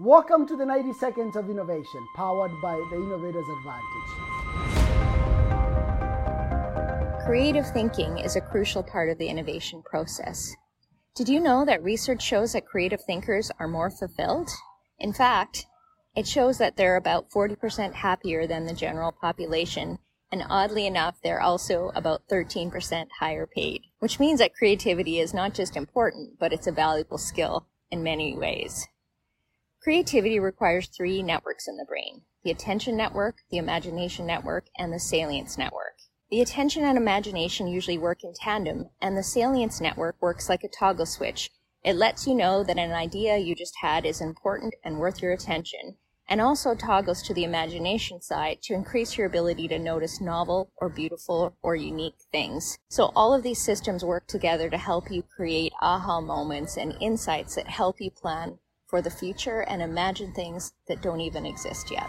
Welcome to the 90 Seconds of Innovation, powered by the Innovator's Advantage. Creative thinking is a crucial part of the innovation process. Did you know that research shows that creative thinkers are more fulfilled? In fact, it shows that they're about 40% happier than the general population, and oddly enough, they're also about 13% higher paid, which means that creativity is not just important, but it's a valuable skill in many ways. Creativity requires three networks in the brain the attention network, the imagination network, and the salience network. The attention and imagination usually work in tandem, and the salience network works like a toggle switch. It lets you know that an idea you just had is important and worth your attention, and also toggles to the imagination side to increase your ability to notice novel or beautiful or unique things. So all of these systems work together to help you create aha moments and insights that help you plan for the future and imagine things that don't even exist yet.